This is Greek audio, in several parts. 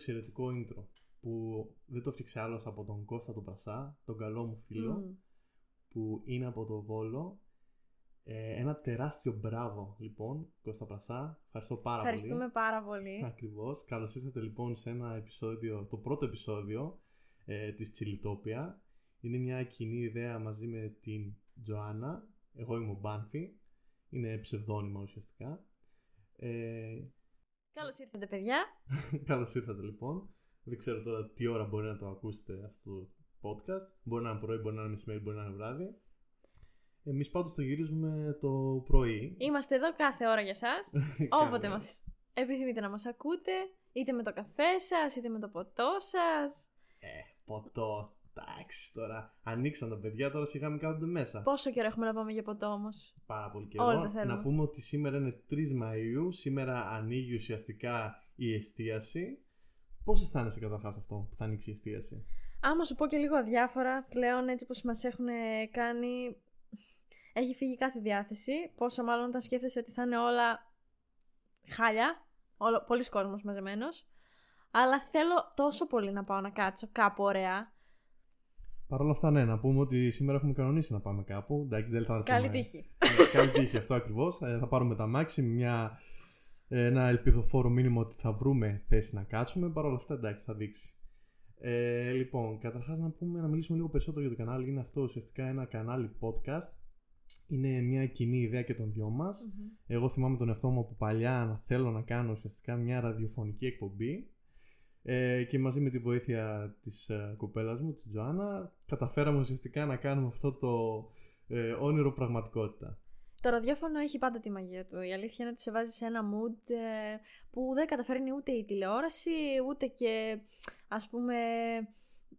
εξαιρετικό intro που δεν το φτιάξε άλλος από τον Κώστα τον Πρασά, τον καλό μου φίλο, Μμ. που είναι από το Βόλο. Ε, ένα τεράστιο μπράβο λοιπόν, Κώστα Πρασά. Ευχαριστώ πάρα Ευχαριστούμε πολύ. πάρα πολύ. Ακριβώς. Καλώς ήρθατε λοιπόν σε ένα επεισόδιο, το πρώτο επεισόδιο ε, της Τσιλιτόπια. Είναι μια κοινή ιδέα μαζί με την Τζοάννα. Εγώ είμαι ο Μπάνφι. Είναι ψευδόνυμα ουσιαστικά. Ε, Καλώς ήρθατε παιδιά. Καλώς ήρθατε λοιπόν. Δεν ξέρω τώρα τι ώρα μπορεί να το ακούσετε αυτό το podcast. Μπορεί να είναι πρωί, μπορεί να είναι μεσημέρι, μπορεί να είναι βράδυ. Εμείς πάντως το γυρίζουμε το πρωί. Είμαστε εδώ κάθε ώρα για σας. Όποτε Καλά. μας επιθυμείτε να μας ακούτε. Είτε με το καφέ σας, είτε με το ποτό σας. Ε, ποτό. Εντάξει τώρα. Ανοίξαν τα παιδιά, τώρα σιγά μην κάθονται μέσα. Πόσο καιρό έχουμε να πάμε για ποτό όμως; Πάρα πολύ καιρό. Όλοι το θέλουμε. Να πούμε ότι σήμερα είναι 3 Μαΐου. Σήμερα ανοίγει ουσιαστικά η εστίαση. Πώς αισθάνεσαι καταρχάς αυτό που θα ανοίξει η εστίαση; Άμα σου πω και λίγο αδιάφορα, πλέον έτσι πως μας έχουν κάνει... Έχει φύγει κάθε διάθεση. Πόσο μάλλον όταν σκέφτεσαι ότι θα είναι όλα χάλια. Όλο, πολλοί κόσμος μαζεμένος. Αλλά θέλω τόσο πολύ να πάω να κάτσω κάπου ωραία. Παρ' όλα αυτά, ναι, να πούμε ότι σήμερα έχουμε κανονίσει να πάμε κάπου. Εντάξει, δεν θα το Καλή πούμε. τύχη. Ναι, Καλή τύχη, αυτό ακριβώς. θα πάρουμε τα μάξι, μια, ένα ελπιδοφόρο μήνυμα ότι θα βρούμε θέση να κάτσουμε. Παρ' όλα αυτά, εντάξει, θα δείξει. Ε, λοιπόν, καταρχάς να πούμε να μιλήσουμε λίγο περισσότερο για το κανάλι. Είναι αυτό ουσιαστικά ένα κανάλι podcast. Είναι μια κοινή ιδέα και των δυο μας. Μμμ. Εγώ θυμάμαι τον εαυτό μου από παλιά να θέλω να κάνω ουσιαστικά μια ραδιοφωνική εκπομπή ε, και μαζί με τη βοήθεια της ε, κοπέλας μου, της Τζοάννα, καταφέραμε ουσιαστικά να κάνουμε αυτό το ε, όνειρο πραγματικότητα. Το ραδιόφωνο έχει πάντα τη μαγεία του. Η αλήθεια είναι ότι σε βάζει σε ένα mood ε, που δεν καταφέρνει ούτε η τηλεόραση, ούτε και ας πούμε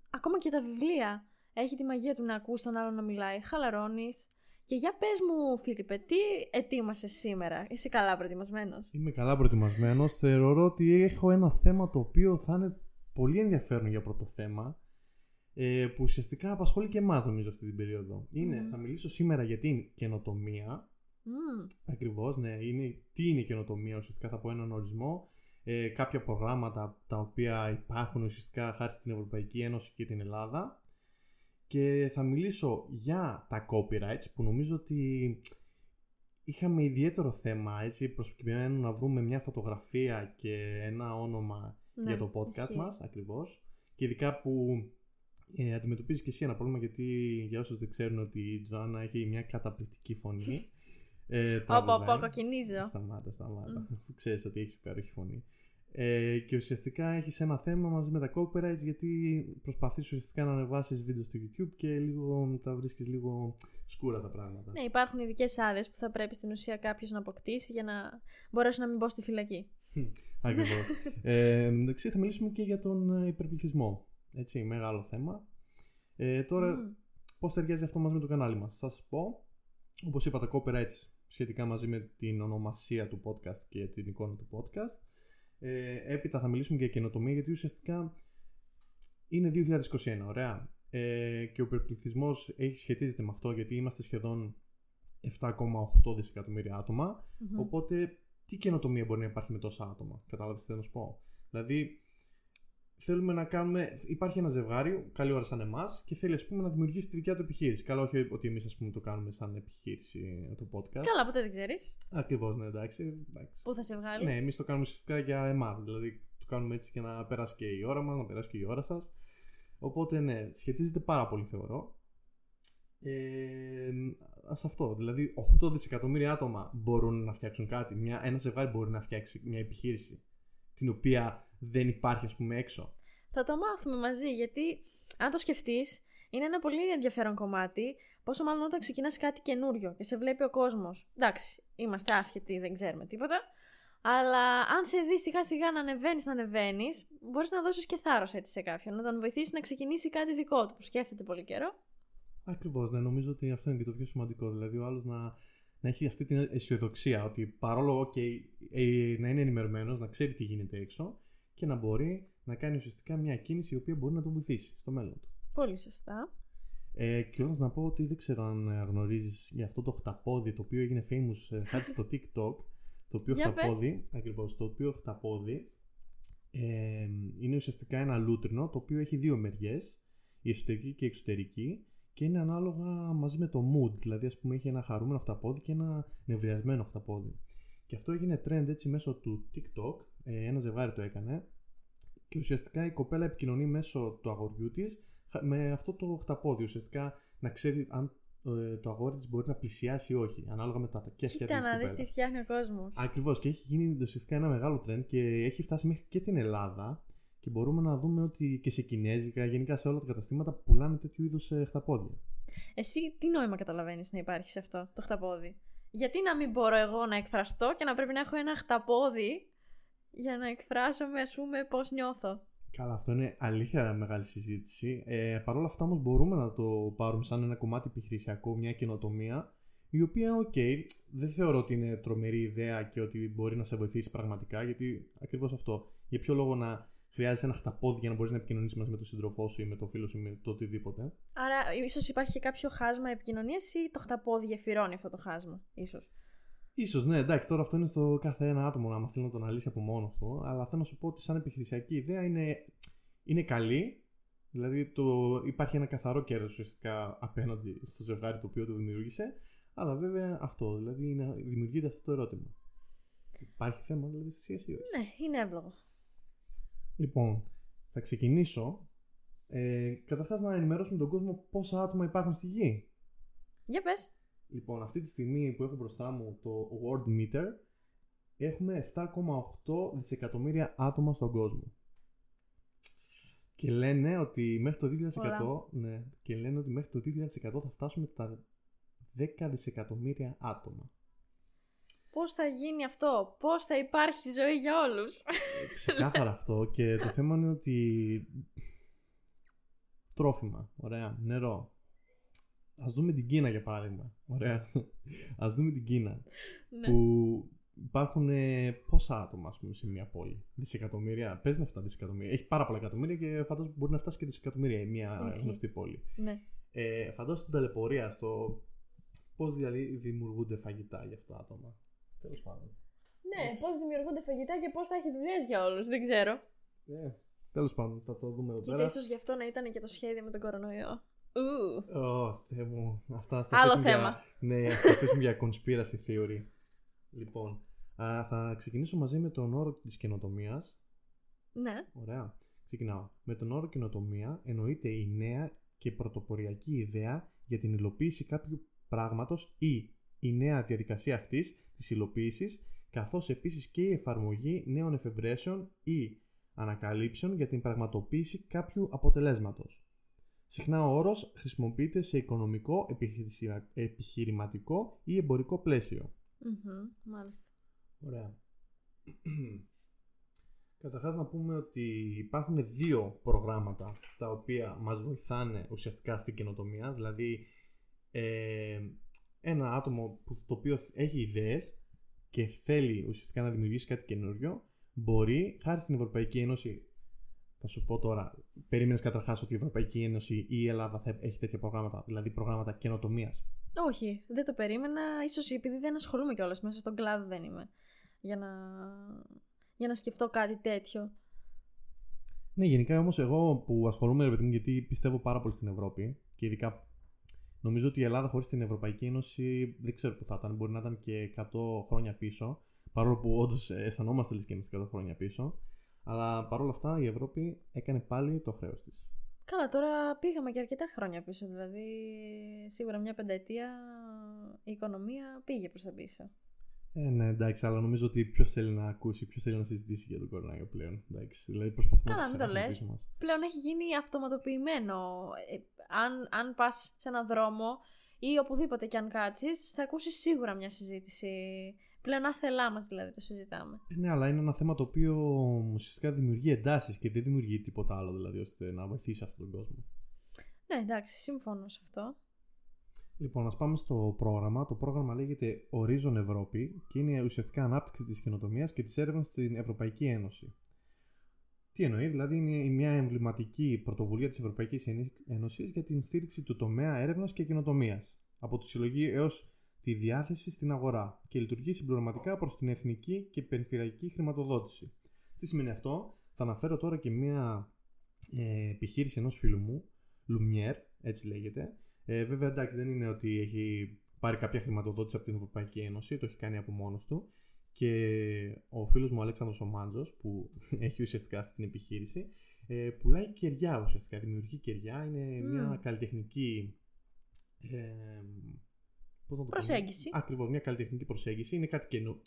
ακόμα και τα βιβλία. Έχει τη μαγεία του να ακούς τον άλλον να μιλάει, χαλαρώνεις. Και για πες μου Φίλιππε, τι ετοίμασες σήμερα, είσαι καλά προετοιμασμένος; Είμαι καλά προετοιμασμένος. Θεωρώ ότι έχω ένα θέμα το οποίο θα είναι πολύ ενδιαφέρον για πρώτο θέμα ε, που ουσιαστικά απασχολεί και εμάς νομίζω αυτή την περίοδο. Είναι, Μμμ. θα μιλήσω σήμερα για την καινοτομία Μμμ, Ακριβώς, ναι. Είναι, τι είναι η καινοτομία, ουσιαστικά θα πω έναν ορισμό. Ε, κάποια προγράμματα τα οποία υπάρχουν ουσιαστικά χάρη στην Ευρωπαϊκή Ένωση και την Ελλάδα. Και θα μιλήσω για τα copyrights που νομίζω ότι είχαμε ιδιαίτερο θέμα έτσι προκειμένου να βρούμε μια φωτογραφία και ένα όνομα ναι, για το podcast ισχύει. μας ακριβώς και ειδικά που ε, αντιμετωπίζεις και εσύ ένα πρόβλημα γιατί για όσους δεν ξέρουν ότι η Τζοάννα έχει μια καταπληκτική φωνή ε, Όπα, τραγουδάει. όπα, κοκκινίζω. Σταμάτα, σταμάτα. Μμ. Αφού ξέρεις ότι έχεις υπέροχη φωνή. Ε, και ουσιαστικά έχεις ένα θέμα μαζί με τα copyrights γιατί προσπαθείς ουσιαστικά να ανεβάσεις βίντεο στο YouTube και λίγο τα βρίσκεις λίγο σκούρα τα πράγματα. Ναι, υπάρχουν ειδικές άδειες που θα πρέπει στην ουσία κάποιος να αποκτήσει για να μπορέσει να μην μπω στη φυλακή. Ακριβώς. ε, εν τω μεταξύ θα μιλήσουμε και για τον ε, υπερπληθυσμό. Έτσι, μεγάλο θέμα. Ε, τώρα, Μμ. πώς ταιριάζει αυτό μαζί με το κανάλι μας. Θα σας πω, όπως είπα, τα copyrights σχετικά μαζί με την ονομασία του podcast και την εικόνα του podcast. Ε, έπειτα θα μιλήσουμε και για καινοτομία, γιατί ουσιαστικά είναι 2021, ωραία. Ε, και ο υπερπληθυσμός έχει σχετίζεται με αυτό, γιατί είμαστε σχεδόν 7,8 δισεκατομμύρια άτομα. Μμμ. Οπότε, τι καινοτομία μπορεί να υπάρχει με τόσα άτομα. Κατάλαβες τι θέλω να σου πω; Δηλαδή, θέλουμε να κάνουμε. Υπάρχει ένα ζευγάρι, καλή ώρα σαν εμάς, και θέλει ας πούμε, να δημιουργήσει τη δικιά του επιχείρηση. Καλά, όχι ότι εμείς το κάνουμε σαν επιχείρηση το podcast. Καλά, ποτέ δεν ξέρεις Ακριβώς, ναι, εντάξει. εντάξει. πού θα σε βγάλει; Ναι, εμείς το κάνουμε ουσιαστικά για εμάς. Δηλαδή, το κάνουμε έτσι για να περάσει και η ώρα μας, να περάσει και η ώρα σας. Οπότε, ναι, σχετίζεται πάρα πολύ, θεωρώ. Ε, σε αυτό. Δηλαδή, 8 δισεκατομμύρια άτομα μπορούν να φτιάξουν κάτι. Μια, ένα ζευγάρι μπορεί να φτιάξει μια επιχείρηση την οποία δεν υπάρχει, ας πούμε, έξω. Θα το μάθουμε μαζί, γιατί αν το σκεφτείς, είναι ένα πολύ ενδιαφέρον κομμάτι. Πόσο μάλλον όταν ξεκινάς κάτι καινούριο και σε βλέπει ο κόσμος. Εντάξει, είμαστε άσχετοι, δεν ξέρουμε τίποτα. Αλλά αν σε δεις σιγά σιγά να ανεβαίνεις, να ανεβαίνεις, μπορείς να δώσεις και θάρρος έτσι σε κάποιον. Να τον βοηθήσεις να ξεκινήσει κάτι δικό του που σκέφτεται πολύ καιρό. Ακριβώς, ναι, νομίζω ότι αυτό είναι και το πιο σημαντικό. Δηλαδή, ο άλλος να, να έχει αυτή την αισιοδοξία ότι παρόλο okay, ε, να είναι ενημερωμένος, να ξέρει τι γίνεται έξω και να μπορεί να κάνει ουσιαστικά μια κίνηση η οποία μπορεί να τον βοηθήσει στο μέλλον του. Πολύ σωστά. Ε, και όλος να πω ότι δεν ξέρω αν γνωρίζεις για αυτό το χταπόδι το οποίο έγινε famous ε, χάρη στο TikTok Το οποίο Για πες. χταπόδι, ακριβώς, το οποίο χταπόδι ε, είναι ουσιαστικά ένα λούτρινο το οποίο έχει δύο μεριές, η εσωτερική και η εξωτερική και είναι ανάλογα μαζί με το mood, δηλαδή ας πούμε έχει ένα χαρούμενο χταπόδι και ένα νευριασμένο χταπόδι. Και αυτό έγινε trend έτσι μέσω του TikTok, ε, ένα ζευγάρι το έκανε και ουσιαστικά η κοπέλα επικοινωνεί μέσω του αγοριού της με αυτό το χταπόδι. Ουσιαστικά να ξέρει αν ε, το αγόρι της μπορεί να πλησιάσει ή όχι, ανάλογα με τα κέφια τη. Κοίτα να δεις τι φτιάχνει ο κόσμος. Ακριβώς και έχει γίνει ουσιαστικά ένα μεγάλο trend και έχει φτάσει μέχρι και την Ελλάδα. Και μπορούμε να δούμε ότι και σε κινέζικα, γενικά σε όλα τα καταστήματα πουλάνε τέτοιου είδους χταπόδια. Εσύ τι νόημα καταλαβαίνεις να υπάρχει σε αυτό το χταπόδι; Γιατί να μην μπορώ εγώ να εκφραστώ και να πρέπει να έχω ένα χταπόδι για να εκφράσω με, ας πούμε, πώς νιώθω. Καλά, αυτό είναι αλήθεια μεγάλη συζήτηση. Ε, Παρ' όλα αυτά όμως μπορούμε να το πάρουμε σαν ένα κομμάτι επιχειρησιακό, μια καινοτομία, η οποία, οκ, δεν θεωρώ ότι είναι τρομερή ιδέα και ότι μπορεί να σε βοηθήσει πραγματικά, γιατί ακριβώς αυτό. Για ποιο λόγο να χρειάζεσαι ένα χταπόδι για να μπορείς να επικοινωνήσεις μαζί με τον σύντροφό σου ή με το φίλο σου ή με το οτιδήποτε; Άρα, ίσως υπάρχει και κάποιο χάσμα επικοινωνίας ή το χταπόδι γεφυρώνει αυτό το χάσμα, ίσως; Ίσως, ναι, εντάξει, τώρα αυτό είναι στο κάθε ένα άτομο να θέλει να το αναλύσει από μόνος του. Αλλά θέλω να σου πω ότι σαν επιχειρησιακή ιδέα είναι, είναι καλή. Δηλαδή το, υπάρχει ένα καθαρό κέρδος ουσιαστικά απέναντι στο ζευγάρι το οποίο το δημιούργησε. Αλλά βέβαια αυτό, δηλαδή είναι, δημιουργείται αυτό το ερώτημα. Υπάρχει θέμα δηλαδή στη σχέση ή όχι; Ναι, είναι εύλογο. Λοιπόν, θα ξεκινήσω. Ε, Καταρχάς να ενημερώσουμε τον κόσμο πόσα άτομα υπάρχουν στη γη. Για πες. Λοιπόν, αυτή τη στιγμή που έχω μπροστά μου το World Meter, έχουμε 7,8 δισεκατομμύρια άτομα στον κόσμο. Και λένε ότι μέχρι το 2100, ναι, και λένε ότι μέχρι το 2100 θα φτάσουμε τα 10 δισεκατομμύρια άτομα. Πώς θα γίνει αυτό, πώς θα υπάρχει ζωή για όλους; Ε, Ξεκάθαρα αυτό και το θέμα είναι ότι τρόφιμα, ωραία, νερό, Α δούμε την Κίνα για παράδειγμα. Ωραία. Α δούμε την Κίνα. ναι. Που υπάρχουν ε, πόσα άτομα, ας πούμε, σε μια πόλη. Δισεκατομμύρια. Παίζει να φτάσεις δισεκατομμύρια. Έχει πάρα πολλά εκατομμύρια και φαντάζομαι μπορεί να φτάσεις και δισεκατομμύρια η μια Ισχύει. γνωστή πόλη. ναι. Ε, φαντάζομαι την ταλαιπωρία στο πώς δηλαδή δημιουργούνται φαγητά για αυτά τα άτομα. Τέλος πάντων. Ναι, Έτσι. πώς δημιουργούνται φαγητά και πώς θα έχει δουλειές για όλους, δεν ξέρω. Ε, Τέλος πάντων, θα το δούμε εδώ Κοίτα, πέρα. ίσως γι' αυτό να ήταν και το σχέδιο με τον κορονοϊό. Ου. Ω, Θεέ μου. Αυτά ας τα Άλλο αφήσουμε θέμα. Για, ναι, ας τα αφήσουμε για conspiracy theory. Λοιπόν, α, θα ξεκινήσω μαζί με τον όρο της καινοτομίας. Ναι. Ωραία. Ξεκινάω. Με τον όρο καινοτομία εννοείται η νέα και πρωτοποριακή ιδέα για την υλοποίηση κάποιου πράγματος ή η νέα διαδικασία αυτής της υλοποίησης, καθώς επίσης και η εφαρμογή νέων εφευρέσεων ή ανακαλύψεων για την πραγματοποίηση κάποιου αποτελέσματος. Συχνά ο όρος χρησιμοποιείται σε οικονομικό, επιχειρησια- επιχειρηματικό ή εμπορικό πλαίσιο. Μμμ, Μάλιστα. Ωραία. Καταρχάς να πούμε ότι υπάρχουν δύο προγράμματα τα οποία μας βοηθάνε ουσιαστικά στην καινοτομία. Δηλαδή ε, ένα άτομο που, το οποίο έχει ιδέες και θέλει ουσιαστικά να δημιουργήσει κάτι καινούριο μπορεί χάρη στην Ευρωπαϊκή Ένωση θα σου πω τώρα, περίμενες καταρχάς ότι η Ευρωπαϊκή Ένωση ή η Ελλάδα θα έχει τέτοια προγράμματα, δηλαδή προγράμματα καινοτομίας; Όχι, δεν το περίμενα. Ίσως επειδή δεν ασχολούμαι κιόλας, μέσα στον κλάδο δεν είμαι. Για να, για να σκεφτώ κάτι τέτοιο. Ναι, γενικά όμως εγώ που ασχολούμαι, ρε παιδί μου, γιατί πιστεύω πάρα πολύ στην Ευρώπη και ειδικά νομίζω ότι η Ελλάδα χωρίς την Ευρωπαϊκή Ένωση δεν ξέρω που θα ήταν. Μπορεί να ήταν και 100 χρόνια πίσω. Παρόλο που όντως αισθανόμαστε λες και είμαστε 100 χρόνια πίσω. Αλλά παρόλα αυτά η Ευρώπη έκανε πάλι το χρέος της. Καλά, τώρα πήγαμε και αρκετά χρόνια πίσω. Δηλαδή, σίγουρα μια πενταετία η οικονομία πήγε προς τα πίσω. Ε, ναι, εντάξει, αλλά νομίζω ότι ποιος θέλει να ακούσει, ποιος θέλει να συζητήσει για τον κοροναϊό πλέον. Εντάξει, δηλαδή προσπαθούμε Καλά, να το μην το ξεχάσουμε λες. πίσω μας. Πλέον έχει γίνει αυτοματοποιημένο. Ε, αν, αν πας σε έναν δρόμο ή οπουδήποτε κι αν κάτσεις, θα ακούσεις σίγουρα μια συζήτηση. Πλέον άθελά μας δηλαδή το συζητάμε. Ε, ναι, αλλά είναι ένα θέμα το οποίο ουσιαστικά δημιουργεί εντάσεις και δεν δημιουργεί τίποτα άλλο, δηλαδή, ώστε να βοηθήσει αυτόν τον κόσμο. Ναι, εντάξει, συμφωνώ σε αυτό. Λοιπόν, ας πάμε στο πρόγραμμα. Το πρόγραμμα λέγεται Horizon Ευρώπη και είναι ουσιαστικά ανάπτυξη της καινοτομίας και της έρευνας στην Ευρωπαϊκή Ένωση. Τι εννοείς, δηλαδή είναι μια εμβληματική πρωτοβουλία της Ευρωπαϊκής Ένωσης για την στήριξη του τομέα έρευνας και καινοτομίας. Από τη συλλογή έως τη διάθεση στην αγορά και λειτουργεί συμπληρωματικά προς την εθνική και περιφερειακή χρηματοδότηση. Τι σημαίνει αυτό, θα αναφέρω τώρα και μια ε, επιχείρηση ενός φίλου μου, Lumière, έτσι λέγεται. Ε, βέβαια εντάξει δεν είναι ότι έχει πάρει κάποια χρηματοδότηση από την Ευρωπαϊκή Ένωση, το έχει κάνει από μόνος του και ο φίλος μου ο Αλέξανδρος Ομάντζος που έχει ουσιαστικά αυτή την επιχείρηση ε, πουλάει κεριά ουσιαστικά, δημιουργεί κεριά, είναι μια καλλιτεχνική ε, πώς να το Προσέγγιση. Πω, ακριβώς, μια καλλιτεχνική προσέγγιση, είναι κάτι καινο,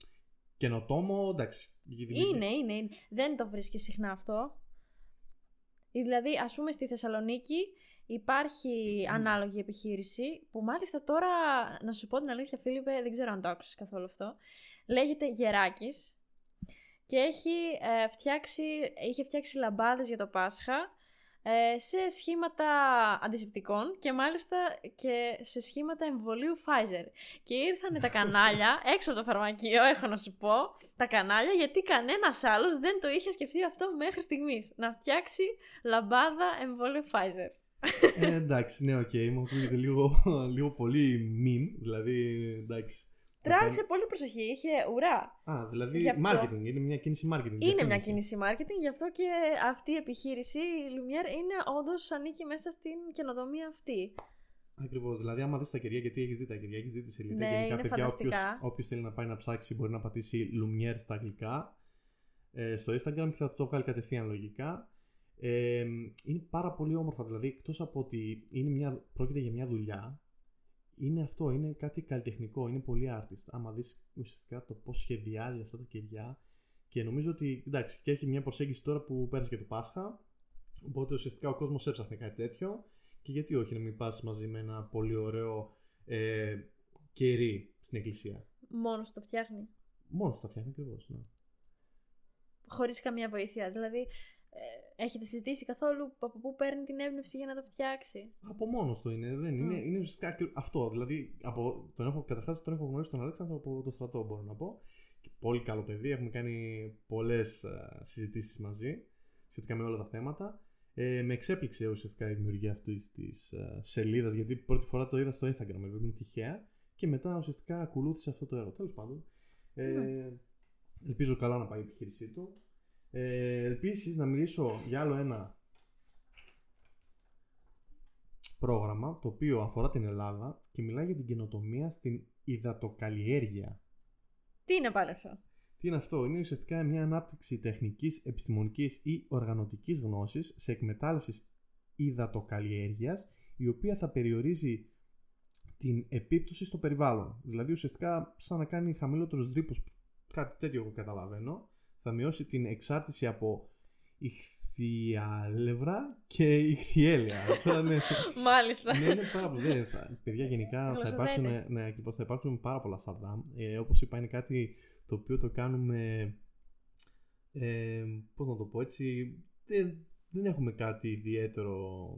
καινοτόμο, εντάξει. Είναι, είναι, είναι. Δεν το βρίσκεις συχνά αυτό. Δηλαδή, ας πούμε στη Θεσσαλονίκη υπάρχει ανάλογη επιχείρηση που μάλιστα τώρα, να σου πω την αλήθεια Φίλιππε, δεν ξέρω αν το άκουσες καθόλου αυτό. Λέγεται Γεράκης και έχει, ε, φτιάξει, είχε φτιάξει λαμπάδες για το Πάσχα ε, σε σχήματα αντισηπτικών και μάλιστα και σε σχήματα εμβολίου Pfizer. Και ήρθαν τα κανάλια έξω από το φαρμακείο, έχω να σου πω, τα κανάλια γιατί κανένας άλλος δεν το είχε σκεφτεί αυτό μέχρι στιγμής. Να φτιάξει λαμπάδα εμβόλιο Pfizer. Ε, εντάξει, ναι, OK, okay, μου ακούγεται λίγο, λίγο πολύ meme, δηλαδή εντάξει. Τράβηξε πολύ προσοχή, είχε ουρά. Α, δηλαδή marketing, είναι μια κίνηση marketing. Είναι μια κίνηση marketing, γι' αυτό και αυτή η επιχείρηση, η Lumière, είναι όντως ανήκει μέσα στην καινοτομία αυτή. Ακριβώς. Δηλαδή, άμα δεις τα κεριά, γιατί έχεις δει τα κεριά, έχεις δει τη σελίδα. Ναι, Γενικά, παιδιά, όποιος θέλει να πάει να ψάξει, μπορεί να πατήσει Lumière στα αγγλικά ε, στο Instagram και θα το βγάλει κατευθείαν λογικά. Ε, είναι πάρα πολύ όμορφα. Δηλαδή, εκτός από ότι είναι μια, πρόκειται για μια δουλειά, είναι αυτό, είναι κάτι καλλιτεχνικό, είναι πολύ artist. Άμα δεις ουσιαστικά το πώς σχεδιάζει αυτά τα κεριά και νομίζω ότι, εντάξει, και έχει μια προσέγγιση τώρα που πέρασε και το Πάσχα, οπότε ουσιαστικά ο κόσμος έψαχνε κάτι τέτοιο και γιατί όχι να μην πας μαζί με ένα πολύ ωραίο ε, κερί στην εκκλησία. Μόνος το φτιάχνει. Μόνος το φτιάχνει ακριβώς, ναι. Χωρίς καμία βοήθεια, δηλαδή ε, έχετε συζητήσει καθόλου από πού παίρνει την έμπνευση για να το φτιάξει; Από μόνος του είναι. Δεν είναι, είναι ουσιαστικά αυτό. Δηλαδή, από, τον έχω, καταρχάς τον έχω γνωρίσει τον Αλέξανδρο από το στρατό, μπορώ να πω. Και πολύ καλό παιδί. Έχουμε κάνει πολλές uh, ε, συζητήσεις μαζί σχετικά με όλα τα θέματα. Ε, με εξέπληξε ουσιαστικά η δημιουργία αυτής της uh, σελίδας, γιατί πρώτη φορά το είδα στο Instagram, με τυχαία. Και μετά ουσιαστικά ακολούθησε αυτό το έργο. Τέλος πάντων. Ε, ναι. Ελπίζω καλά να πάει η επιχείρησή του. Ε, Επίσης, να μιλήσω για άλλο ένα πρόγραμμα το οποίο αφορά την Ελλάδα και μιλάει για την καινοτομία στην υδατοκαλλιέργεια. Τι είναι πάλι αυτό; Τι είναι αυτό, είναι ουσιαστικά μια ανάπτυξη τεχνικής, επιστημονικής ή οργανωτικής γνώσης σε εκμετάλλευσης υδατοκαλλιέργειας η οποία θα περιορίζει την επίπτωση στο περιβάλλον. Δηλαδή ουσιαστικά σαν να κάνει χαμηλότερους δρύπους, κάτι τέτοιο εγώ καταλαβαίνω, θα μειώσει την εξάρτηση από ηχθιάλευρα και ηχθιέλαια. ναι, Μάλιστα. Ναι, είναι πάρα πολύ. παιδιά, γενικά θα υπάρξουν, ναι, ακριβώς, θα υπάρξουν πάρα πολλά σαρδάμ. Ε, όπως είπα, είναι κάτι το οποίο το κάνουμε. Ε, πώς να το πω έτσι. Δεν, δεν έχουμε κάτι ιδιαίτερο.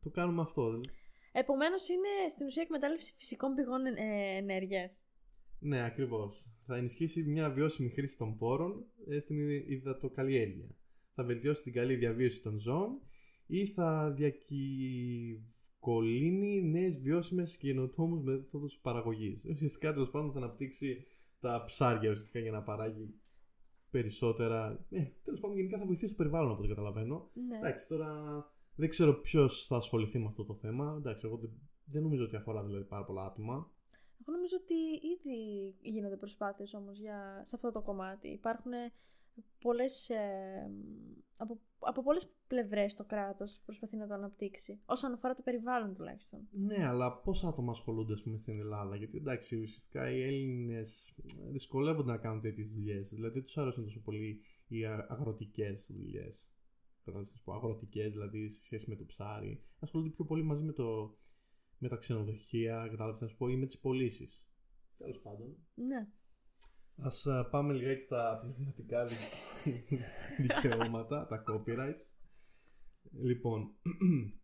Το κάνουμε αυτό. Επομένως, είναι στην ουσία εκμετάλλευση φυσικών πηγών ε, ενέργειας. Ναι, ακριβώς. Θα ενισχύσει μια βιώσιμη χρήση των πόρων ε, στην υδατοκαλλιέργεια. Θα βελτιώσει την καλή διαβίωση των ζώων ή θα διακυβολύνει νέες βιώσιμες και καινοτόμους μέθοδους παραγωγής. Ουσιαστικά τέλος πάντων θα αναπτύξει τα ψάρια ουσιαστικά για να παράγει περισσότερα. Ε, τέλος πάντων, γενικά θα βοηθήσει το περιβάλλον από ό,τι καταλαβαίνω. Ναι. Εντάξει, τώρα δεν ξέρω ποιος θα ασχοληθεί με αυτό το θέμα. Εντάξει, εγώ δεν, δεν νομίζω ότι αφορά δηλαδή πάρα πολλά άτομα. Εγώ νομίζω ότι ήδη γίνονται προσπάθειες όμως για, σε αυτό το κομμάτι. Υπάρχουν πολλές, ε, από, από πολλές πλευρές το κράτος προσπαθεί να το αναπτύξει. Όσον αφορά το περιβάλλον τουλάχιστον. Ναι, αλλά πόσα άτομα ασχολούνται πούμε, στην Ελλάδα; Γιατί εντάξει, ουσιαστικά οι Έλληνες δυσκολεύονται να κάνουν τέτοιες δουλειές. Δηλαδή δεν τους αρέσουν τόσο πολύ οι αγροτικές δουλειές. Κατάλαβες πω αγροτικές, δηλαδή σε σχέση με το ψάρι. Ασχολούνται πιο πολύ μαζί με το με τα ξενοδοχεία, κατάλαβε να σου πω, ή με τις πωλήσεις. Τέλος πάντων. Ναι. Α πάμε λιγάκι στα πνευματικά δικαιώματα, τα copyrights. Λοιπόν,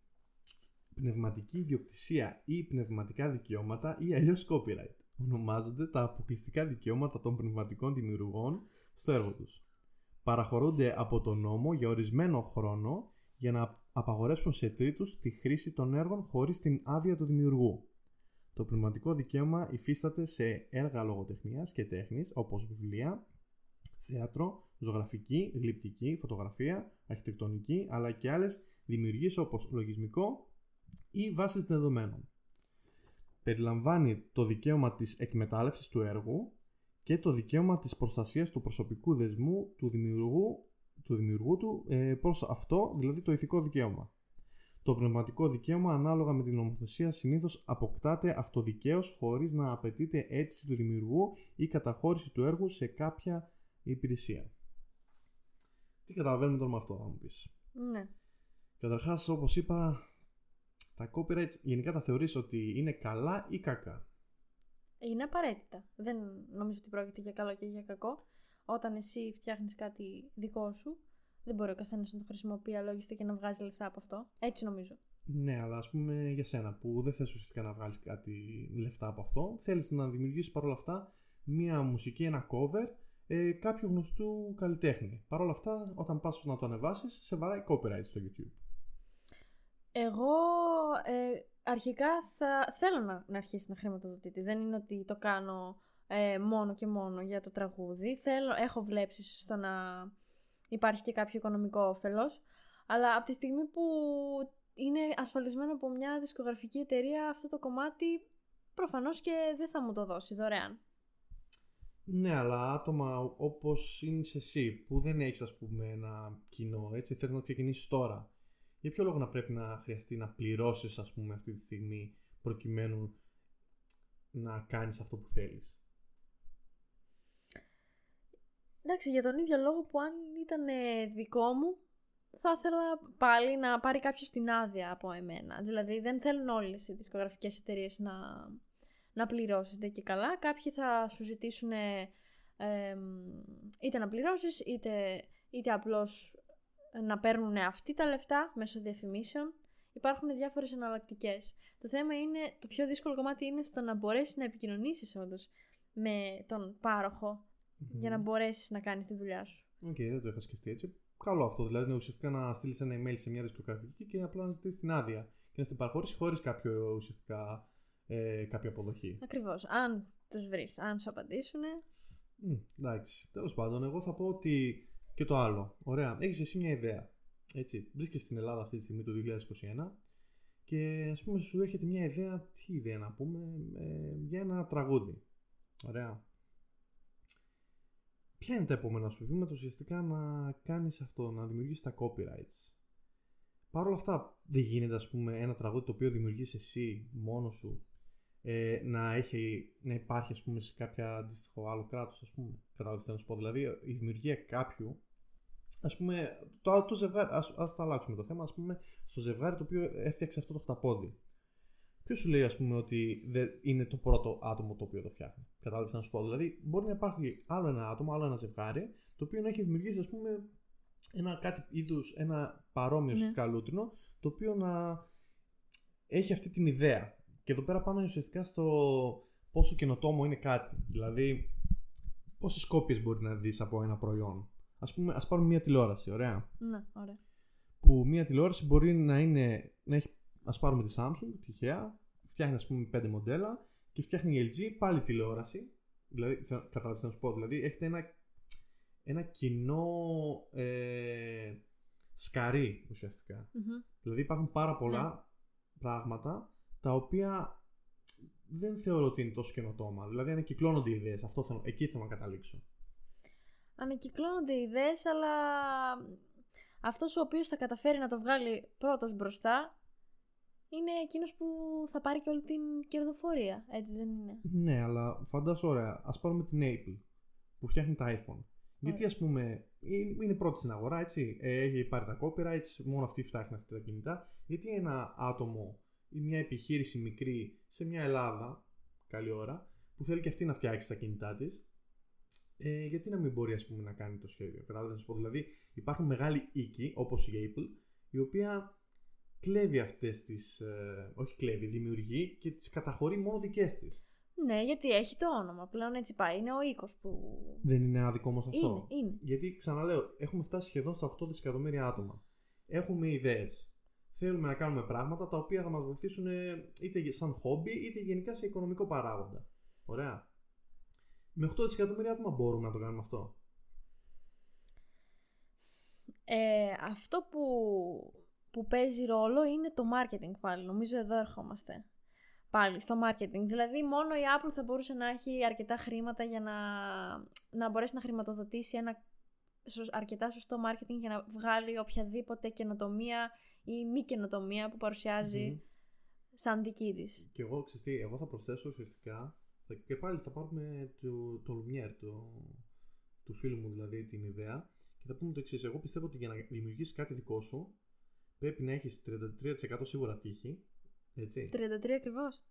πνευματική ιδιοκτησία ή πνευματικά δικαιώματα ή αλλιώς copyright ονομάζονται τα αποκλειστικά δικαιώματα των πνευματικών δημιουργών στο έργο τους. Παραχωρούνται από τον νόμο για ορισμένο χρόνο για να απαγορεύσουν σε τρίτους τη χρήση των έργων χωρίς την άδεια του δημιουργού. Το πνευματικό δικαίωμα υφίσταται σε έργα λογοτεχνίας και τέχνης όπως βιβλία, θέατρο, ζωγραφική, γλυπτική, φωτογραφία, αρχιτεκτονική αλλά και άλλες δημιουργίες όπως λογισμικό ή βάσεις δεδομένων. Περιλαμβάνει το δικαίωμα της εκμετάλλευσης του έργου και το δικαίωμα της προστασίας του προσωπικού δεσμού του δημιουργού του, δημιουργού του ε, προς αυτό, δηλαδή το ηθικό δικαίωμα. Το πνευματικό δικαίωμα ανάλογα με την νομοθεσία συνήθως αποκτάται αυτοδικαίως χωρίς να απαιτείται αίτηση του δημιουργού ή καταχώρηση του έργου σε κάποια υπηρεσία. Τι καταλαβαίνουμε τώρα με αυτό, θα μου πεις. Ναι. Καταρχάς, όπως είπα, τα copyrights γενικά τα θεωρείς ότι είναι καλά ή κακά; Είναι απαραίτητα. Δεν νομίζω ότι πρόκειται για καλό και για κακό. Όταν εσύ φτιάχνεις κάτι δικό σου, δεν μπορεί ο καθένας να το χρησιμοποιεί αλόγιστα και να βγάζει λεφτά από αυτό. Έτσι νομίζω. Ναι, αλλά ας πούμε για σένα που δεν θες ουσιαστικά να βγάλεις κάτι λεφτά από αυτό, θέλεις να δημιουργήσεις παρόλα αυτά μία μουσική, ένα cover ε, κάποιου γνωστού καλλιτέχνη. Παρ' όλα αυτά, όταν πας να το ανεβάσεις, σε βαράει copyright στο YouTube. Εγώ ε, αρχικά θα θέλω να, να αρχίσει να χρηματοδοτείται. Δεν είναι ότι το κάνω ε, μόνο και μόνο για το τραγούδι. Θέλω, έχω βλέψεις στο να υπάρχει και κάποιο οικονομικό όφελος. Αλλά από τη στιγμή που είναι ασφαλισμένο από μια δισκογραφική εταιρεία αυτό το κομμάτι προφανώς και δεν θα μου το δώσει δωρεάν. Ναι, αλλά άτομα όπως είναι εσύ που δεν έχεις ας πούμε ένα κοινό, έτσι θέλεις να ξεκινήσεις τώρα. Για ποιο λόγο να πρέπει να χρειαστεί να πληρώσεις ας πούμε αυτή τη στιγμή προκειμένου να κάνεις αυτό που θέλεις; Εντάξει, για τον ίδιο λόγο που αν ήταν δικό μου, θα ήθελα πάλι να πάρει κάποιος την άδεια από εμένα. Δηλαδή δεν θέλουν όλες οι δισκογραφικές εταιρείες να, να πληρώσετε και καλά. Κάποιοι θα σου ζητήσουν είτε να πληρώσεις είτε, είτε απλώς να παίρνουν αυτοί τα λεφτά μέσω διαφημίσεων. Υπάρχουν διάφορες εναλλακτικές. Το θέμα είναι, το πιο δύσκολο κομμάτι είναι στο να μπορέσεις να επικοινωνήσεις όντως με τον πάροχο για να μπορέσεις να κάνεις τη δουλειά σου. OK, okay, δεν το είχα σκεφτεί έτσι. Καλό αυτό. Δηλαδή είναι ουσιαστικά να στείλεις ένα email σε μια δισκογραφική και απλά να ζητήσεις την άδεια και να στην παραχωρήσει χωρίς κάποιο ουσιαστικά ε, κάποια αποδοχή. Ακριβώς. Αν τους βρεις, αν σου απαντήσουν. Mm, εντάξει. Τέλος πάντων, εγώ θα πω ότι και το άλλο. Ωραία. Έχεις εσύ μια ιδέα. Έτσι. Βρίσκεσαι στην Ελλάδα αυτή τη στιγμή το 2021 και ας πούμε σου έρχεται μια ιδέα, τι ιδέα να πούμε, ε, για ένα τραγούδι. Ωραία. Ποια είναι τα επόμενα σου βήματα ουσιαστικά να κάνεις αυτό, να δημιουργήσεις τα copyrights; Παρ' όλα αυτά δεν γίνεται ας πούμε ένα τραγούδι το οποίο δημιουργείς εσύ μόνος σου ε, να, έχει, να υπάρχει ας πούμε σε κάποια αντίστοιχο άλλο κράτος ας πούμε. Κατάλαβες τι να σου πω; Δηλαδή η δημιουργία κάποιου ας πούμε το, το ζευγάρι, ας, ας το αλλάξουμε το θέμα ας πούμε στο ζευγάρι το οποίο έφτιαξε αυτό το χταπόδι. Ποιος σου λέει, ας πούμε, ότι δεν είναι το πρώτο άτομο το οποίο το φτιάχνει; Κατάλαβες να σου πω; Δηλαδή, μπορεί να υπάρχει άλλο ένα άτομο, άλλο ένα ζευγάρι, το οποίο να έχει δημιουργήσει, ας πούμε, ένα κάτι είδους, ένα παρόμοιο ναι. ουσιαστικά λούτρινο, το οποίο να έχει αυτή την ιδέα. Και εδώ πέρα πάμε ουσιαστικά στο πόσο καινοτόμο είναι κάτι. Δηλαδή, πόσες κόπιες μπορεί να δεις από ένα προϊόν; Α πούμε, ας πάρουμε μια τηλεόραση, ωραία. Ναι, ωραία. Που μια τηλεόραση μπορεί να, είναι, να έχει Α πάρουμε τη Samsung, τυχαία, φτιάχνει ας πούμε πέντε μοντέλα και φτιάχνει η LG πάλι τηλεόραση. Δηλαδή, καταλάβει να σου πω, δηλαδή έχετε ένα, ένα κοινό ε, σκαρί ουσιαστικά. Δηλαδή υπάρχουν πάρα πολλά ναι. πράγματα τα οποία δεν θεωρώ ότι είναι τόσο καινοτόμα. Δηλαδή ανακυκλώνονται οι ιδέες. Αυτό θέλω, εκεί θέλω να καταλήξω. Ανακυκλώνονται οι ιδέες, αλλά αυτός ο οποίος θα καταφέρει να το βγάλει πρώτος μπροστά είναι εκείνος που θα πάρει και όλη την κερδοφορία. Έτσι δεν είναι; Ναι, αλλά φαντάσου ωραία. Α πάρουμε την Apple που φτιάχνει τα iPhone. Γιατί ας πούμε είναι πρώτη στην αγορά, έτσι. Ε, έχει πάρει τα copyrights, μόνο αυτή φτιάχνει αυτά τα κινητά. Γιατί ένα άτομο ή μια επιχείρηση μικρή σε μια Ελλάδα, καλή ώρα, που θέλει και αυτή να φτιάξει τα κινητά της, ε, γιατί να μην μπορεί ας πούμε, να κάνει το σχέδιο. Κατάλαβες να σου πω. Δηλαδή υπάρχουν μεγάλοι οίκοι όπως η Apple, η οποία κλέβει αυτές τις, ε, όχι κλέβει, δημιουργεί και τις καταχωρεί μόνο δικές της. Ναι, γιατί έχει το όνομα. Πλέον έτσι πάει. Είναι ο οίκος που. Δεν είναι άδικο όμως αυτό. Είναι, είναι. Γιατί ξαναλέω, έχουμε φτάσει σχεδόν στα 8 δισεκατομμύρια άτομα. Έχουμε ιδέες. θέλουμε να κάνουμε πράγματα τα οποία θα μας βοηθήσουν ε, είτε σαν χόμπι είτε γενικά σε οικονομικό παράγοντα. Ωραία. Με 8 δισεκατομμύρια άτομα μπορούμε να το κάνουμε αυτό. Ε, αυτό που, που παίζει ρόλο είναι το marketing πάλι. Νομίζω εδώ ερχόμαστε. Πάλι στο marketing. Δηλαδή μόνο η Apple θα μπορούσε να έχει αρκετά χρήματα για να, να μπορέσει να χρηματοδοτήσει ένα αρκετά σωστό marketing για να βγάλει οποιαδήποτε καινοτομία ή μη καινοτομία που παρουσιαζει σαν δική της. Και εγώ, ξέρετε, εγώ θα προσθέσω ουσιαστικά και πάλι θα πάρουμε το, το Lumière, το, του φίλου μου δηλαδή την ιδέα και θα πούμε το εξής. Εγώ πιστεύω ότι για να δημιουργήσεις κάτι δικό σου πρέπει να έχεις 33% σίγουρα τύχη. Έτσι. 33 ακριβώς.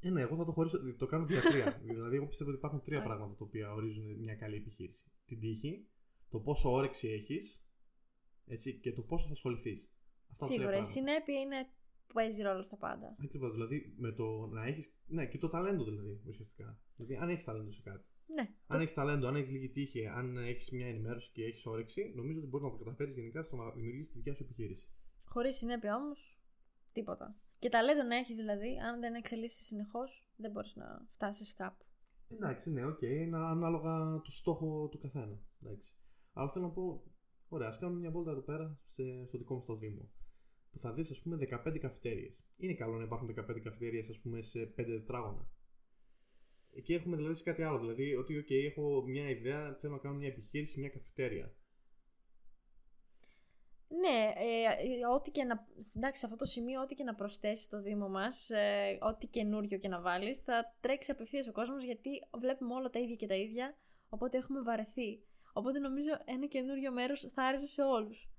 Ε, ναι, εγώ θα το χωρίσω. Το κάνω δια τρία. δηλαδή, εγώ πιστεύω ότι υπάρχουν τρία πράγματα τα οποία ορίζουν μια καλή επιχείρηση. Την τύχη, το πόσο όρεξη έχεις και το πόσο θα ασχοληθείς. Σίγουρα. Η συνέπεια είναι που παίζει ρόλο στα πάντα. Ακριβώς. Δηλαδή με το να έχεις. Ναι, και το ταλέντο δηλαδή ουσιαστικά. Δηλαδή αν έχεις ταλέντο σε κάτι. Ναι. Αν έχεις ταλέντο, αν έχεις λίγη τύχη, αν έχεις μια ενημέρωση και έχεις όρεξη, νομίζω ότι μπορείς να το καταφέρεις γενικά στο να δημιουργήσεις τη δικιά σου επιχείρηση. Χωρίς συνέπεια όμως, τίποτα. Και ταλέντο να έχεις δηλαδή, αν δεν εξελίσσει συνεχώς, δεν μπορείς να φτάσεις κάπου. Εντάξει, ναι, OK, okay, είναι ανάλογα το στόχο του καθένα. Εντάξει. Αλλά θέλω να πω, ωραία, ας κάνουμε μια βόλτα εδώ πέρα στο δικό μας το Δήμο που θα δεις, ας πούμε, 15 καφετέριες. Είναι καλό να υπάρχουν 15 καφετέριες, ας πούμε, σε 5 τετράγωνα. Εκεί έχουμε δηλαδή σε κάτι άλλο. Δηλαδή, ότι, OK, έχω μια ιδέα, θέλω να κάνω μια επιχείρηση, μια καφετέρια. Ναι, ε, ό,τι και να. Εντάξει, σε αυτό το σημείο, ό,τι και να προσθέσεις στο Δήμο μας, ε, ό,τι καινούριο και να βάλεις, θα τρέξει απευθείας ο κόσμος γιατί βλέπουμε όλα τα ίδια και τα ίδια. Οπότε έχουμε βαρεθεί. Οπότε νομίζω ένα καινούριο μέρος θα άρεσε σε όλους.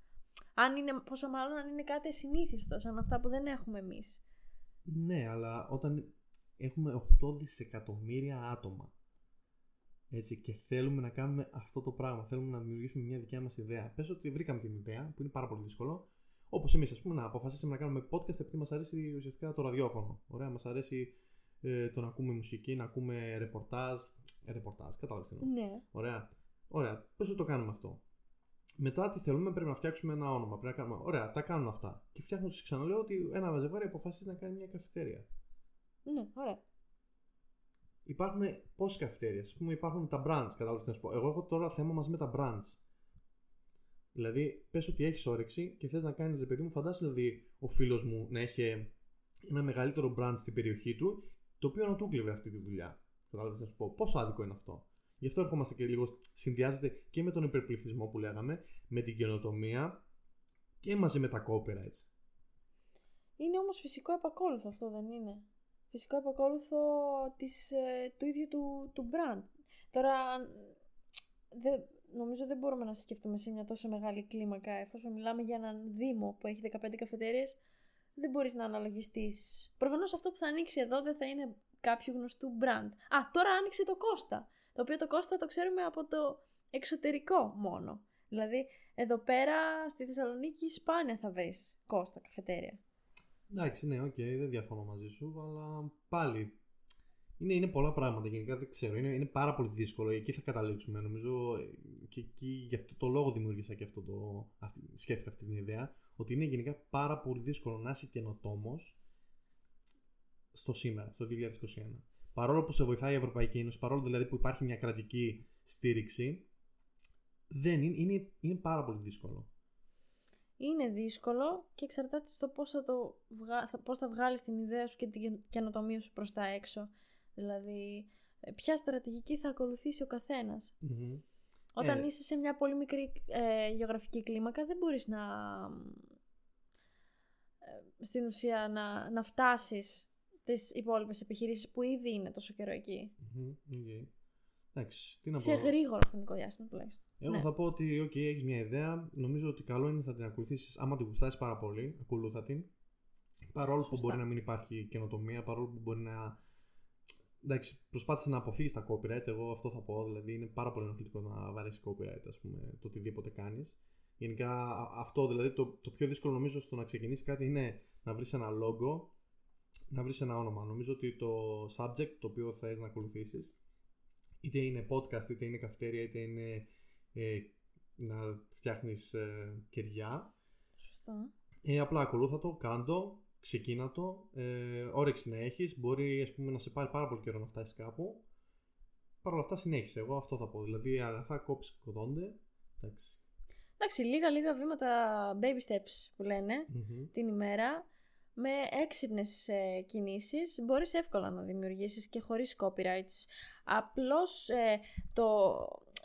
Αν είναι, πόσο μάλλον αν είναι κάτι ασυνήθιστος, σαν αυτά που δεν έχουμε εμείς. Ναι, αλλά όταν έχουμε 8 δισεκατομμύρια άτομα έτσι, και θέλουμε να κάνουμε αυτό το πράγμα, θέλουμε να δημιουργήσουμε μια δικιά μας ιδέα. Πες ότι βρήκαμε την ιδέα, που είναι πάρα πολύ δύσκολο, όπως εμείς, ας πούμε, να αποφασίσουμε να κάνουμε podcast επειδή μας αρέσει ουσιαστικά το ραδιόφωνο. Ωραία, μας αρέσει ε, το να ακούμε μουσική, να ακούμε ρεπορτάζ. Ε, ρεπορτάζ, κατάλαβες τι Ναι. Ωραία. Ωραία. Πώ το κάνουμε αυτό. Μετά τι θέλουμε, πρέπει να φτιάξουμε ένα όνομα. Πρέπει να κάνουμε... Ωραία, τα κάνουν αυτά. Και φτιάχνω, σα ξαναλέω ότι ένα ζευγάρι αποφασίζει να κάνει μια καφετέρια. Ναι, ωραία. Υπάρχουν πόσες καφετέρειες. Α πούμε, υπάρχουν τα brands. Κατάλαβες τι να σου πω. Εγώ έχω τώρα θέμα μαζί με τα brands. Δηλαδή, πες ότι έχεις όρεξη και θες να κάνεις, ρε παιδί μου, φαντάσου δηλαδή ο φίλος μου να έχει ένα μεγαλύτερο brand στην περιοχή του, το οποίο να του κλέβει αυτή τη δουλειά. Κατάλαβες τι να σου πω. Πόσο άδικο είναι αυτό. Γι' αυτό ερχόμαστε και λίγο, συνδυάζεται και με τον υπερπληθυσμό που λέγαμε, με την καινοτομία και μαζί με τα copyrights. Είναι όμως φυσικό επακόλουθο αυτό δεν είναι; Φυσικό επακόλουθο της, ε, του ίδιου του, του brand. Τώρα δε, νομίζω δεν μπορούμε να σκεφτούμε σε μια τόσο μεγάλη κλίμακα εφόσον μιλάμε για έναν δήμο που έχει 15 καφετέριες δεν μπορείς να αναλογιστείς. Προφανώς αυτό που θα ανοίξει εδώ δεν θα είναι κάποιο γνωστού brand. Α, τώρα άνοιξε το Costa. Το οποίο το Costa το ξέρουμε από το εξωτερικό μόνο. Δηλαδή, εδώ πέρα στη Θεσσαλονίκη σπάνια θα βρεις Costa καφετέρια. Εντάξει, ναι, OK, okay, δεν διαφωνώ μαζί σου, αλλά πάλι είναι, είναι πολλά πράγματα γενικά, δεν ξέρω. Είναι, είναι πάρα πολύ δύσκολο. Εκεί θα καταλήξουμε. Νομίζω και εκεί γι' αυτό το λόγο δημιούργησα και αυτό το. Αυτή, σκέφτηκα αυτή την ιδέα. Ότι είναι γενικά πάρα πολύ δύσκολο να είσαι καινοτόμος στο σήμερα, το 2021 παρόλο που σε βοηθάει η Ευρωπαϊκή Ένωση, παρόλο δηλαδή που υπάρχει μια κρατική στήριξη, δεν είναι, είναι, είναι πάρα πολύ δύσκολο. Είναι δύσκολο και εξαρτάται στο πώς θα, το πώς θα βγάλεις την ιδέα σου και την καινοτομία σου προς τα έξω. Δηλαδή, ε, ποια στρατηγική θα ακολουθήσει ο καθενας Όταν ε... είσαι σε μια πολύ μικρή ε, γεωγραφική κλίμακα δεν μπορείς να... Ε, στην ουσία να, να φτάσεις τις υπόλοιπες επιχειρήσεις που ήδη είναι τόσο καιρό εκεί. Okay. Εντάξει, τι να Σε γρήγορο χρονικό διάστημα τουλάχιστον. Εγώ ναι. θα πω ότι okay, έχεις μια ιδέα. Νομίζω ότι καλό είναι να την ακολουθήσεις. Άμα την γουστάρεις πάρα πολύ, ακολούθα την. Παρόλο που μπορεί να μην υπάρχει καινοτομία, παρόλο που μπορεί να. Εντάξει, προσπάθησε να αποφύγεις τα copyright. Εγώ αυτό θα πω. Δηλαδή, είναι πάρα πολύ ενοχλητικό να βαρέσεις copyright, ας πούμε, το οτιδήποτε κάνεις. Γενικά, αυτό δηλαδή το, το πιο δύσκολο νομίζω στο να ξεκινήσεις κάτι είναι να βρεις ένα logo να βρεις ένα όνομα. Νομίζω ότι το subject το οποίο θες να ακολουθήσεις είτε είναι podcast, είτε είναι καυτέρια, είτε είναι ε, να φτιάχνεις ε, κεριά. Σωστά. Ε, απλά ακολούθα το, κάντο, ξεκίνα το, ε, όρεξη να έχεις, μπορεί ας πούμε, να σε πάρει πάρα πολύ καιρό να φτάσεις κάπου. Παρ' όλα αυτά συνέχισε, εγώ αυτό θα πω. Δηλαδή αγαθά κόψεις κοντώνται. Εντάξει. Εντάξει, λίγα λίγα βήματα baby steps που λενε την ημέρα με έξυπνες ε, κινήσεις μπορείς εύκολα να δημιουργήσεις και χωρίς copyrights. Απλώς ε, το,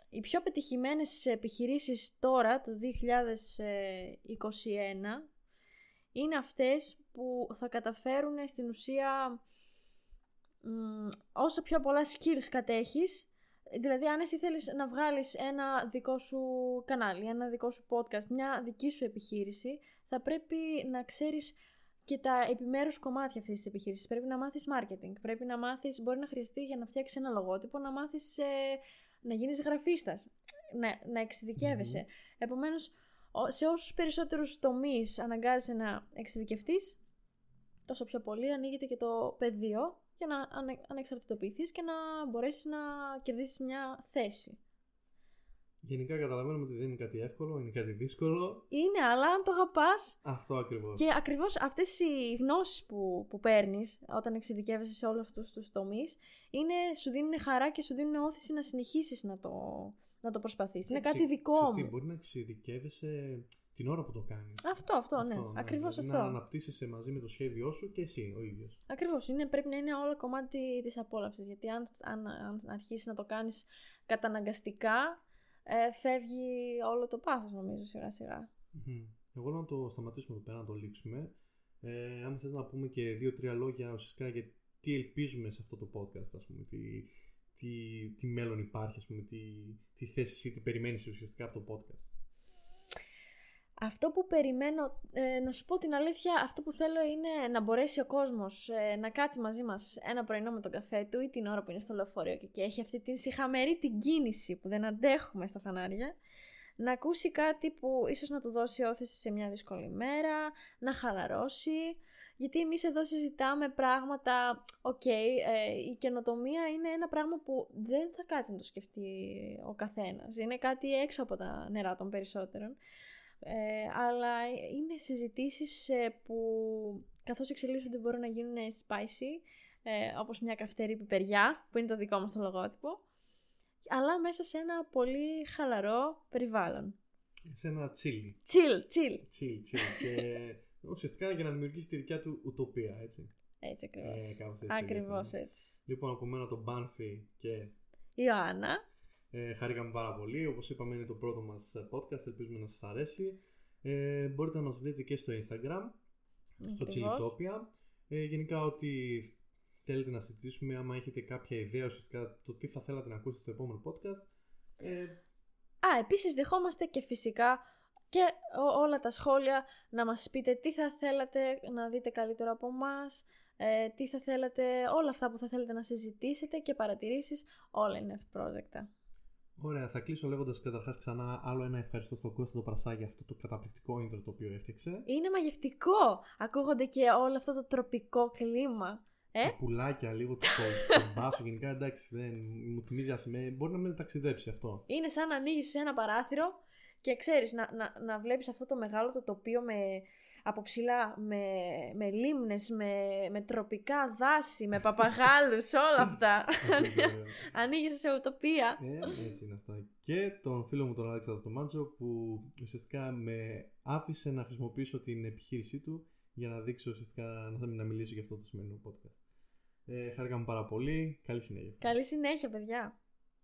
οι πιο πετυχημένες επιχειρήσεις τώρα, το 2021, είναι αυτές που θα καταφέρουν στην ουσία όσο πιο πολλά skills κατέχεις, δηλαδή αν εσύ θέλεις να βγάλεις ένα δικό σου κανάλι, ένα δικό σου podcast, μια δική σου επιχείρηση, θα πρέπει να ξέρεις και τα επιμέρους κομμάτια αυτής της επιχείρησης. Πρέπει να μάθεις marketing, πρέπει να μάθεις, μπορεί να χρειαστεί για να φτιάξεις ένα λογότυπο, να μάθεις ε, να γίνεις γραφίστας, να, να εξειδικεύεσαι. Mm-hmm. Επομένως, σε όσους περισσότερους τομείς αναγκάζεσαι να εξειδικευτείς, τόσο πιο πολύ ανοίγεται και το πεδίο για να ανε, ανεξαρτητοποιηθείς και να μπορέσεις να κερδίσεις μια θέση. Γενικά καταλαβαίνουμε ότι δεν είναι κάτι εύκολο, είναι κάτι δύσκολο. Είναι, αλλά αν το αγαπάς. Αυτό ακριβώς. Και ακριβώς αυτές οι γνώσεις που, που παίρνεις όταν εξειδικεύεσαι σε όλους αυτούς τους τομείς, σου δίνουν χαρά και σου δίνουν όθηση να συνεχίσεις να το, να το προσπαθείς. Είναι κάτι δικό μου. μπορεί να εξειδικεύεσαι την ώρα που το κάνεις. Αυτό, αυτό, ναι. ναι. Ακριβώς δηλαδή αυτό. Να αναπτύσσεσαι μαζί με το σχέδιό σου και εσύ ο ίδιος. Ακριβώς. Πρέπει να είναι όλο κομμάτι της απόλαυσης. Γιατί αν, αν, αν αρχίσεις να το κάνεις καταναγκαστικά, ε, φεύγει όλο το πάθος νομίζω σιγά σιγά. Mm-hmm. Εγώ να το σταματήσουμε εδώ πέρα, να το λήξουμε. Ε, αν θες να πούμε και δύο-τρία λόγια ουσιαστικά για τι ελπίζουμε σε αυτό το podcast, ας πούμε, τι, τι, τι μέλλον υπάρχει, ας πούμε, τι, τι θέση ή τι περιμένεις ουσιαστικά από το podcast. Αυτό που περιμένω, ε, να σου πω την αλήθεια, αυτό που θέλω είναι να μπορέσει ο κόσμος ε, να κάτσει μαζί μας ένα πρωινό με τον καφέ του ή την ώρα που είναι στο λεωφορείο και, και έχει αυτή την συχαμερή την κίνηση που δεν αντέχουμε στα φανάρια, να ακούσει κάτι που ίσως να του δώσει ώθηση σε μια δύσκολη μέρα, να χαλαρώσει, γιατί εμείς εδώ συζητάμε πράγματα, οκ, ε, η καινοτομία είναι ένα πράγμα που δεν θα κάτσει να το σκεφτεί ο καθένας, είναι κάτι έξω από τα νερά των περισσότερων. Ε, αλλά είναι συζητήσεις ε, που καθώς εξελίσσονται μπορούν να γίνουν spicy, ε, όπως μια καυτερή πιπεριά, που είναι το δικό μας το λογότυπο, αλλά μέσα σε ένα πολύ χαλαρό περιβάλλον. Σε ένα chill. Chill, chill. Chill, chill. και ουσιαστικά για να δημιουργήσει τη δικιά του ουτοπία, έτσι. Έτσι ακριβώς. Ε, ακριβώς έτσι. Λοιπόν, από μένα τον Μπάνφι και... Ιωάννα. Ε, χαρήκαμε πάρα πολύ. Όπως είπαμε είναι το πρώτο μας podcast. Ελπίζουμε να σας αρέσει. Ε, μπορείτε να μας βρείτε και στο Instagram. Στο Chilitopia. Ε, γενικά ότι θέλετε να συζητήσουμε άμα έχετε κάποια ιδέα ουσιαστικά το τι θα θέλατε να ακούσετε στο επόμενο podcast. Ε... Α, επίσης δεχόμαστε και φυσικά και όλα τα σχόλια να μας πείτε τι θα θέλατε να δείτε καλύτερο από μας, ε, τι θα θέλατε, όλα αυτά που θα θέλετε να συζητήσετε και παρατηρήσεις, όλα είναι ευπρόσδεκτα. Ωραία, θα κλείσω λέγοντας καταρχάς ξανά άλλο ένα ευχαριστώ στον Κώστα το Πρασά για αυτό το καταπληκτικό intro το οποίο έφτιαξε. Είναι μαγευτικό! Ακούγονται και όλο αυτό το τροπικό κλίμα. Ε; Τα πουλάκια, λίγο το, το μπάσο, γενικά εντάξει, δεν, μου θυμίζει ασημέ. Μπορεί να με ταξιδέψει αυτό. Είναι σαν να ανοίγεις ένα παράθυρο και ξέρεις, να, να, να βλέπεις αυτό το μεγάλο το τοπίο με, από ψηλά, με, με λίμνες, με, με τροπικά δάση, με παπαγάλους, όλα αυτά. Ανοίγεις σε ουτοπία. Ε, έτσι είναι αυτά. Και τον φίλο μου τον Αλέξανδρο Μάντσο που ουσιαστικά με άφησε να χρησιμοποιήσω την επιχείρησή του για να δείξω ουσιαστικά να, να μιλήσω για αυτό το σημερινό podcast. Ε, χάρηκαμε πάρα πολύ. Καλή συνέχεια. Καλή συνέχεια, παιδιά.